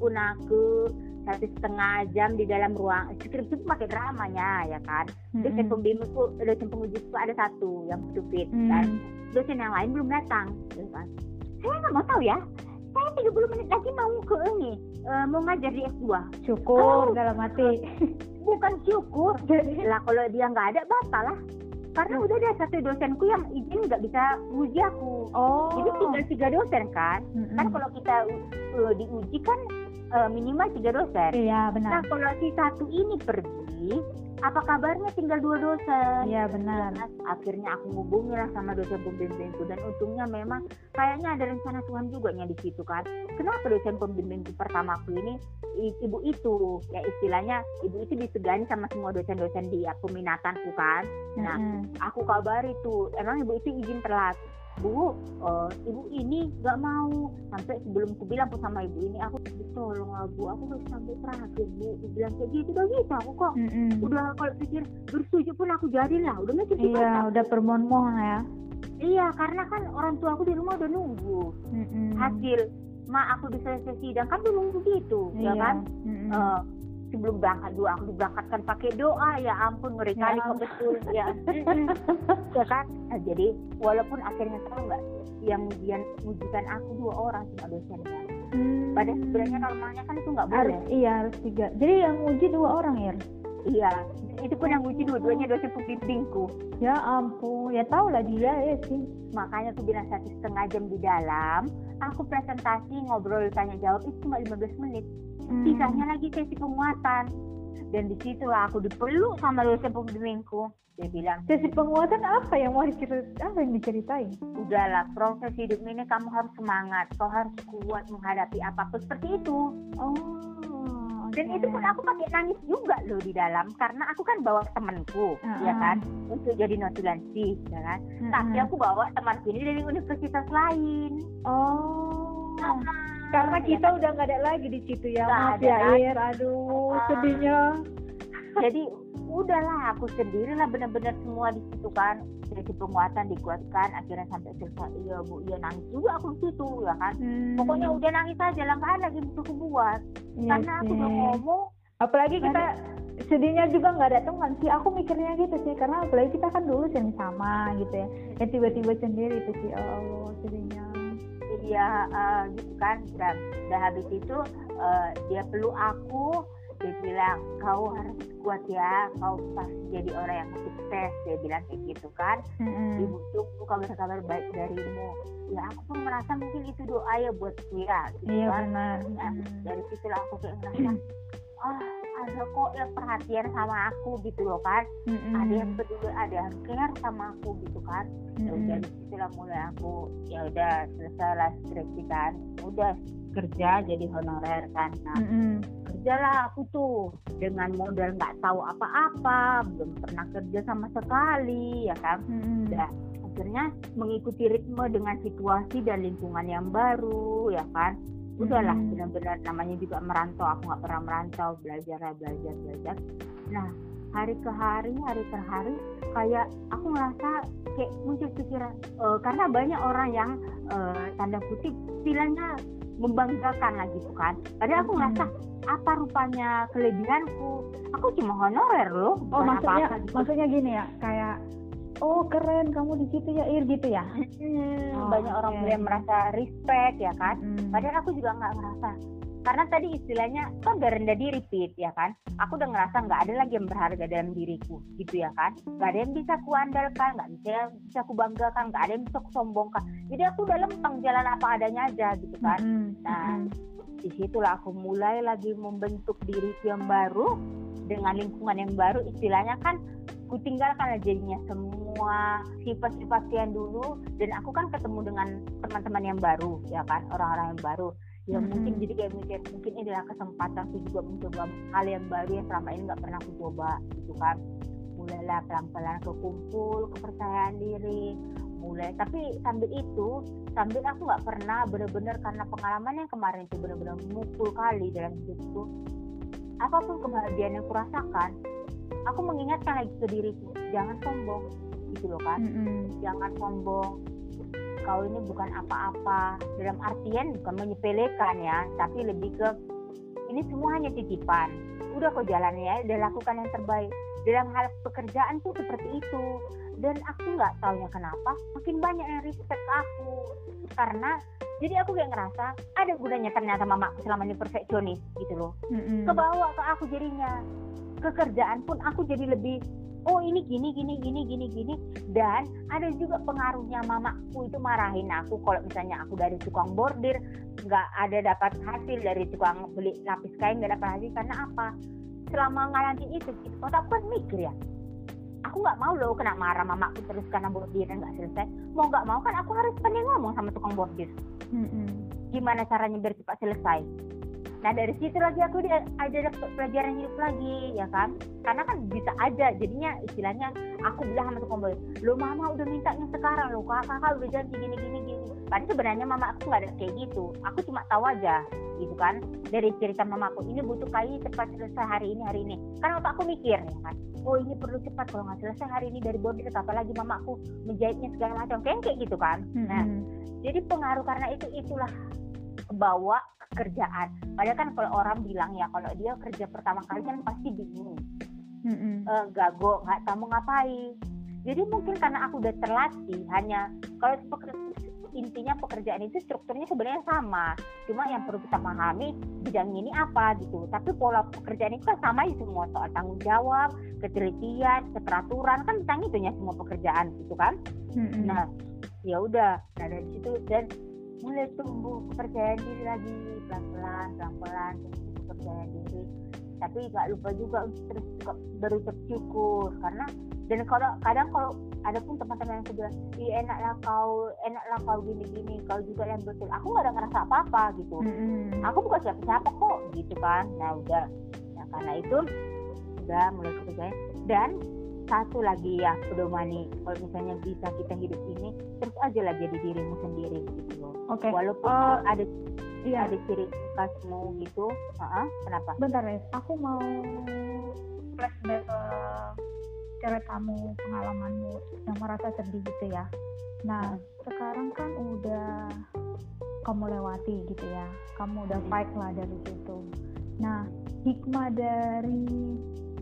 aku satu setengah jam di dalam ruang skripsi pun pakai dramanya ya kan dosen Mm-mm. pembimbingku dosen pengujiku ada satu yang stupid Hmm. dan dosen yang lain belum datang ya kan saya nggak mau tahu ya saya 30 menit lagi mau ke ini eh, mau ngajar di S2 Syukur Oh. dalam hati. bukan syukur lah kalau dia nggak ada batal lah karena udah ada satu dosenku yang izin nggak bisa uji aku Oh. jadi tinggal tiga dosen kan Mm-mm. kan kalau kita uh, diuji kan uh, minimal tiga dosen. Iya nah benar. kalau si satu ini pergi apa kabarnya tinggal dua dosen? Iya benar. Nah, akhirnya aku hubungi lah sama dosen pembimbingku. Dan untungnya memang kayaknya ada rencana Tuhan juga nya di situ kan? Kenapa dosen pembimbingku pertama aku ini ibu itu? Ya istilahnya ibu itu disegani sama semua dosen-dosen di ya, peminatanku kan? Nah Mm-mm. aku kabari tuh emang ibu itu izin telat bu eh, ibu ini nggak mau sampai sebelum aku bilang aku sama ibu ini aku tolong lah bu aku udah sampai terakhir bu bilang kayak gitu udah gitu aku kok Mm-mm. udah kalau pikir bersetuju pun aku jadilah udah mikir Iya udah permohon-mohon ya. iya karena kan orang tua aku di rumah udah nunggu Mm-mm. hasil ma aku di selesai sidang kan udah nunggu gitu Iya. ya kan Mm-mm. Eh, sebelum berangkat dua aku diberangkatkan pakai doa ya ampun ngeri Ya kali ampun. betul ya ya kan Nah, jadi walaupun akhirnya tahu nggak yang ujian ujikan aku dua orang cuma dosen kan Hmm. pada sebenarnya normalnya kan itu nggak harus boleh iya harus tiga. Jadi yang uji dua orang ya. iya itu pun yang uji dua-duanya dosen pembimbingku Ya ampun, ya tau lah dia ya sih. makanya aku bilang satu setengah jam di dalam aku presentasi ngobrol tanya jawab itu cuma 15 menit Hmm. sisanya lagi sesi penguatan dan di situ aku dipeluk sama dosen pembimbingku dia bilang Sesi penguatan apa yang mau diceritain? Apa yang diceritain? udahlah proses hidup ini kamu harus semangat kau harus kuat menghadapi apa pun seperti itu Oh. Dan itu pun aku pakai nangis juga loh di dalam karena aku kan bawa temanku Uh-uh. ya kan untuk jadi notulensi ya kan tapi aku bawa temanku ini dari universitas lain Oh. Karena Ya kita udah nggak ada lagi di situ ya, maaf ya lagi. Ir. Aduh, Ah. sedihnya. jadi udahlah aku sendiri lah benar-benar semua di situ kan. Jadi penguatan dikuatkan akhirnya sampai selesai. Iya bu. Iya nangis juga aku di situ ya kan. Hmm. pokoknya udah nangis aja lah ada lagi butuh aku buat Iya karena aku udah sih. ngomong. Apalagi kita sedihnya juga nggak ada teman sih. Aku mikirnya gitu sih karena apalagi kita kan dulu yang sama gitu ya. Ya tiba-tiba sendiri itu sih. Allah sedihnya. Iya eh, gitu kan. Dan udah habis itu eh, dia peluk aku dia bilang kau harus kuat ya kau pasti jadi orang yang sukses dia bilang kayak gitu kan Mm-mm. ibu tunggu kabar-kabar baik darimu ya aku pun merasa mungkin itu doa ya buatku ya gitu iya kan benar Mm. dari situlah aku kayak ngerasa ah ada kok yang perhatian sama aku gitu loh kan Mm-mm. ada yang peduli ada yang care sama aku gitu kan ya Mm-mm. udah situlah mulai aku ya udah selesai lah skripsi kan udah kerja jadi honorer kan nah Mm-mm. Kerjalah aku tuh dengan modal nggak tahu apa-apa belum pernah kerja sama sekali ya kan Mm-mm. Udah. akhirnya mengikuti ritme dengan situasi dan lingkungan yang baru ya kan udahlah Mm. benar-benar namanya juga merantau aku nggak pernah merantau belajar belajar belajar nah hari ke hari hari per hari kayak aku ngerasa kayak muncul pikiran eh, karena banyak orang yang eh, tanda kutip bilangnya membanggakan lah gitu kan padahal aku Mm. ngerasa apa rupanya kelebihanku aku cuma honorer loh oh maksudnya apa-apa gitu. maksudnya gini ya kayak oh keren kamu di situ ya Ir gitu ya Hmm, Oh, banyak orang mulai merasa respect ya kan Mm. padahal aku juga nggak ngerasa karena tadi istilahnya kan udah rendah diri Pit ya kan? Aku udah ngerasa nggak ada lagi yang berharga dalam diriku gitu ya kan? Nggak ada yang bisa aku andalkan nggak bisa yang bisa aku banggakan nggak ada yang bisa aku sombongkan. Jadi aku udah lempeng jalan apa adanya aja gitu kan? Mm-mm. Nah, di situlah aku mulai lagi membentuk diriku yang baru dengan lingkungan yang baru istilahnya kan ku tinggalkan jadinya semua sifat-sifat yang dulu dan aku kan ketemu dengan teman-teman yang baru ya kan? Orang-orang yang baru ya Mhm. mungkin jadi kayak mikir mungkin ini adalah kesempatan aku juga mencoba hal yang baru yang selama ini nggak pernah aku coba gitu kan mulailah pelan-pelan kekumpul kepercayaan diri mulai tapi sambil itu sambil aku nggak pernah bener-bener karena pengalaman yang kemarin itu bener-bener mukul kali dalam hidupku apa pun kebahagiaan yang kurasakan aku mengingatkan lagi ke diriku jangan sombong gitu loh kan Mm-mm. jangan sombong kau ini bukan apa-apa. Dalam artian bukan menyepelekan ya tapi lebih ke ini semua hanya titipan. Udah kau jalan ya udah lakukan yang terbaik. Dalam hal pekerjaan tuh seperti itu. Dan aku nggak taunya kenapa makin banyak yang respect ke aku. Karena jadi aku kayak ngerasa ada gunanya ternyata mamaku selama ini perfeksionis gitu loh. Mm-mm. kebawa ke aku jadinya. Kekerjaan pun aku jadi lebih oh ini gini gini gini gini gini. Dan ada juga pengaruhnya mamaku itu marahin aku kalau misalnya aku dari tukang bordir nggak ada dapat hasil dari tukang beli lapis kain nggak dapat hasil. Karena apa? Selama ngalamin itu otakku kan mikir ya. Aku nggak mau loh kena marah mamaku terus karena bordirnya nggak selesai. Mau nggak mau kan aku harus pandai ngomong sama tukang bordir. Gimana caranya biar cepat selesai. Nah dari situ lagi aku dia ada pelajaran hidup lagi ya kan, karena kan bisa aja jadinya istilahnya aku bilang sama tukang boy, lo mama udah mintanya sekarang lo kakak kakak udah janji gini gini gini. Padahal sebenarnya mama aku nggak ada kayak gitu, aku cuma tahu aja gitu kan dari cerita mamaku ini butuh kayu cepat selesai hari ini hari ini. Kan waktu aku mikir ya kan, oh ini perlu cepat kalau nggak selesai hari ini dari bordir apalagi mamaku menjahitnya segala macam kayak kayak gitu kan. Nah Mm-mm. jadi pengaruh karena itu itulah bawa kerjaan. Padahal kan kalau orang bilang ya kalau dia kerja pertama kali kan pasti bingung, Mm-mm. eh, gago, nggak tahu mau ngapain. Jadi mungkin karena aku udah terlatih, hanya kalau intinya pekerjaan itu strukturnya sebenarnya sama, cuma yang perlu kita pahami bidang ini apa gitu. Tapi pola pekerjaan itu kan sama itu semua soal tanggung jawab, ketelitian, keteraturan kan tentang itunya semua pekerjaan gitu kan. Mm-mm. Nah, ya udah. Nah dari situ dan mulai tumbuh kepercayaan diri lagi pelan-pelan, pelan-pelan tumbuh kepercayaan diri. Tapi nggak lupa juga untuk terus juga berucap syukur karena dan kalau kadang kalau ada pun teman-teman yang bilang, ih enaklah kau, enaklah kau gini-gini, kau juga yang betul. Aku nggak ada ngerasa apa-apa gitu. Mm-mm. Aku bukan siapa-siapa kok gitu kan. Nah udah. Nah karena itu udah mulai kepercayaan dan satu lagi ya pedomani kalau misalnya bisa kita hidup ini terus aja lah jadi dirimu sendiri gitu Oke. walaupun Oh, ada Iya. ada ciri khasmu gitu Heeh, kenapa Bentar ya, aku mau flashback ke ceritamu, pengalamanmu yang merasa sedih gitu ya. Nah, Hmm. sekarang kan udah kamu lewati gitu ya. Kamu udah Hmm. fight lah dari situ. Nah, hikmah dari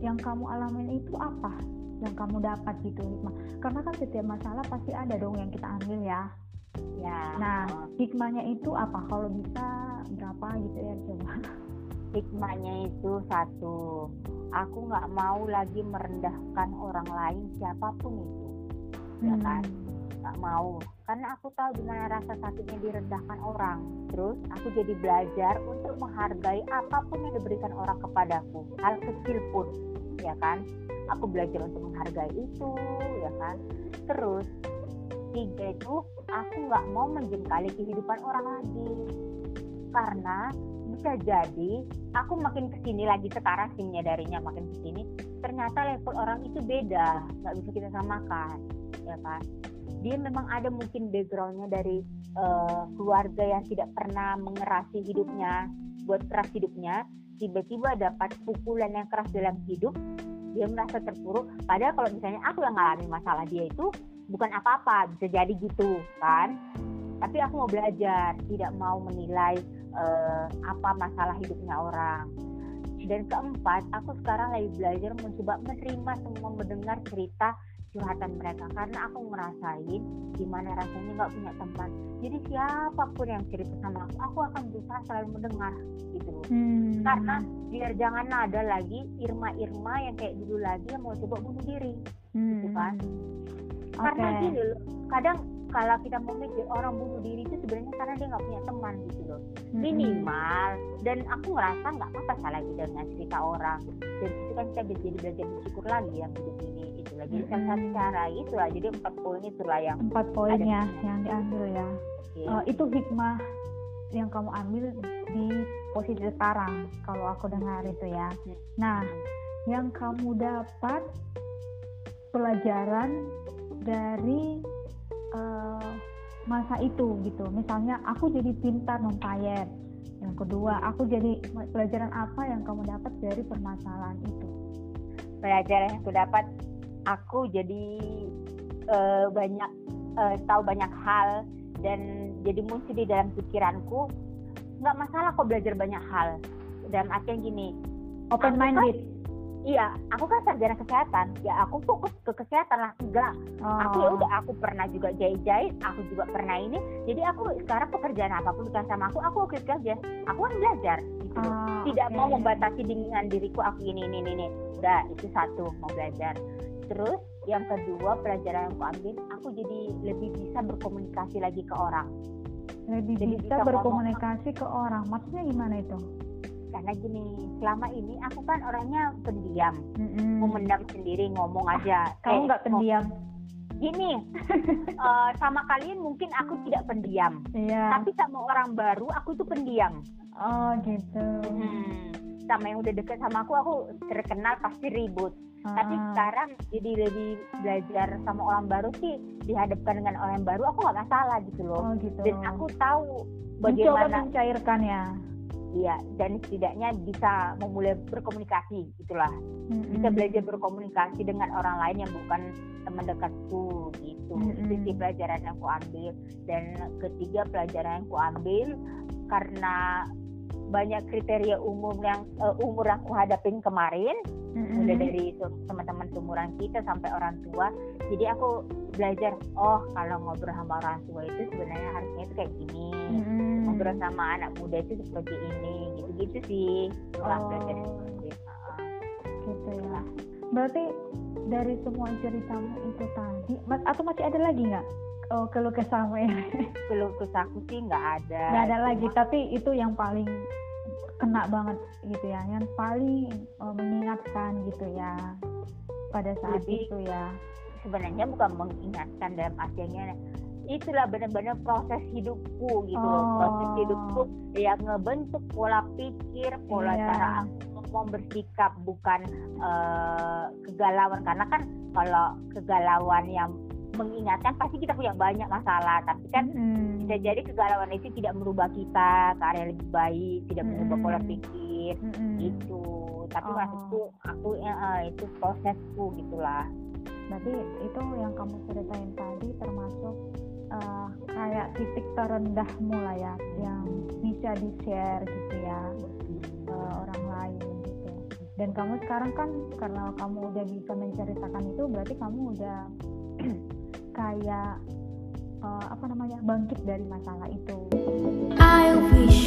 yang kamu alamin itu apa? Yang kamu dapat gitu hikmah. Karena kan setiap masalah pasti ada dong yang kita ambil ya. Ya Nah, hikmahnya itu apa? Kalau bisa berapa gitu ya coba. hikmahnya itu satu aku nggak mau lagi merendahkan orang lain siapa pun itu Ya kan? Hmm. nggak mau karena aku tahu gimana rasa sakitnya direndahkan orang terus aku jadi belajar untuk menghargai apa pun yang diberikan orang kepadaku hal kecil pun ya kan aku belajar untuk menghargai itu ya kan terus tiga itu aku nggak mau menjengkali kehidupan orang lagi. Karena bisa jadi aku makin ke sini lagi sekarang sih menyadarinya makin ke sini ternyata level orang itu beda nggak bisa kita samakan ya kan? Dia memang ada mungkin backgroundnya dari eh, keluarga yang tidak pernah mengerasi hidupnya buat keras hidupnya tiba-tiba dapat pukulan yang keras dalam hidup dia merasa terpuruk. Padahal kalau misalnya aku yang ngalamin masalah dia itu bukan apa-apa bisa jadi gitu kan? Tapi aku mau belajar tidak mau menilai eh, apa masalah hidupnya orang. Dan keempat aku sekarang lagi belajar mencoba menerima semua mendengar cerita curhatan mereka. Karena aku ngerasain gimana rasanya nggak punya teman jadi siapa pun yang cerita sama aku aku akan berusaha selalu mendengar gitu. Hmm. karena biar jangan ada lagi Irma-Irma yang kayak dulu lagi yang mau coba bunuh diri. Gitu kan. Karena Oke. gini loh kadang kalau kita mau mikir orang bunuh diri itu sebenarnya karena dia nggak punya teman gitu loh minimal dan aku ngerasa nggak apa-apa salah gitu dengan cerita orang dan itu kan kita bisa jadi belajar bersyukur lagi yang hidup ini itu lagi salah satu cara itu lah jadi empat poin itu lah yang empat poin Ada. ya yang diambil ya. ya, Eh, itu hikmah yang kamu ambil di posisi sekarang kalau aku dengar itu ya. Nah, yang kamu dapat pelajaran dari eh, masa itu gitu. Misalnya aku jadi pintar mempayet. Yang kedua, aku jadi pelajaran apa yang kamu dapat dari permasalahan itu? pelajaran yang aku dapat aku jadi eh, banyak eh, tahu banyak hal dan jadi muncul di dalam pikiranku nggak masalah kok belajar banyak hal dalam artian gini open minded iya aku kan sarjana kesehatan ya aku fokus ke kesehatan lah enggak. Oh. aku ya udah aku pernah juga jahit-jahit aku juga pernah ini. Jadi aku sekarang pekerjaan apa pun bukan sama aku aku oke aja. Aku kan belajar gitu Oh, tidak oke. mau membatasi dengan diriku aku ini ini ini, udah itu satu mau belajar. Terus yang kedua pelajaran yang aku ambil aku jadi lebih bisa berkomunikasi lagi ke orang. Lebih jadi bisa bisa ngomong. berkomunikasi ke orang. Maksudnya gimana itu karena gini selama ini aku kan orangnya pendiam. Mm-mm. memendam sendiri ngomong aja. Kamu Eh, nggak pendiam? Gini eh, sama kalian mungkin aku tidak pendiam. Iya. Tapi sama orang baru aku tuh pendiam. Oh gitu. Hmm, sama yang udah deket sama aku aku terkenal pasti ribut. Tapi Ah. sekarang jadi lebih belajar sama orang baru sih dihadapkan dengan orang baru aku nggak masalah gitu loh. Oh gitu. Dan aku tahu mencoba bagaimana mencairkan ya iya dan setidaknya bisa memulai berkomunikasi gitulah bisa Mm-mm. belajar berkomunikasi dengan orang lain yang bukan teman dekatku gitu itu Mm-mm. sih pelajaran yang aku ambil dan ketiga pelajaran yang aku ambil karena banyak kriteria umum yang eh, umur yang aku hadapin kemarin Mm-mm. mulai dari teman-teman seumuran kita sampai orang tua jadi aku belajar oh kalau ngobrol sama orang tua itu sebenarnya harusnya itu kayak gini Mm-mm. Ngobrol sama anak muda itu seperti ini gitu-gitu sih. Oh. gitu ya. Berarti dari semua ceritamu itu tadi mas atau masih ada lagi nggak? Oh keluh kesahmu ya keluh kesahku sih nggak ada. Nggak ada lagi tapi itu yang paling kena banget gitu ya yang paling eh, mengingatkan gitu ya pada saat Lebih- itu ya. sebenarnya bukan mengingatkan dalam artinya itulah benar-benar proses hidupku gitu loh Oh. proses hidupku yang ngebentuk pola pikir pola Iya. cara aku bersikap bukan eh, kegalauan karena kan kalau kegalauan yang mengingatkan pasti kita punya banyak masalah tapi kan Mm-mm. bisa jadi kegalauan itu tidak merubah kita ke arah yang lebih baik tidak merubah pola pikir Mm-mm. gitu tapi Oh. maksudku aku eh, itu prosesku gitulah berarti itu yang kamu ceritain tadi termasuk eh, kayak titik terendahmu lah ya yang bisa di share gitu ya ke orang lain gitu. Dan kamu sekarang kan karena kamu udah bisa menceritakan itu berarti kamu udah kayak eh, apa namanya bangkit dari masalah itu. I wish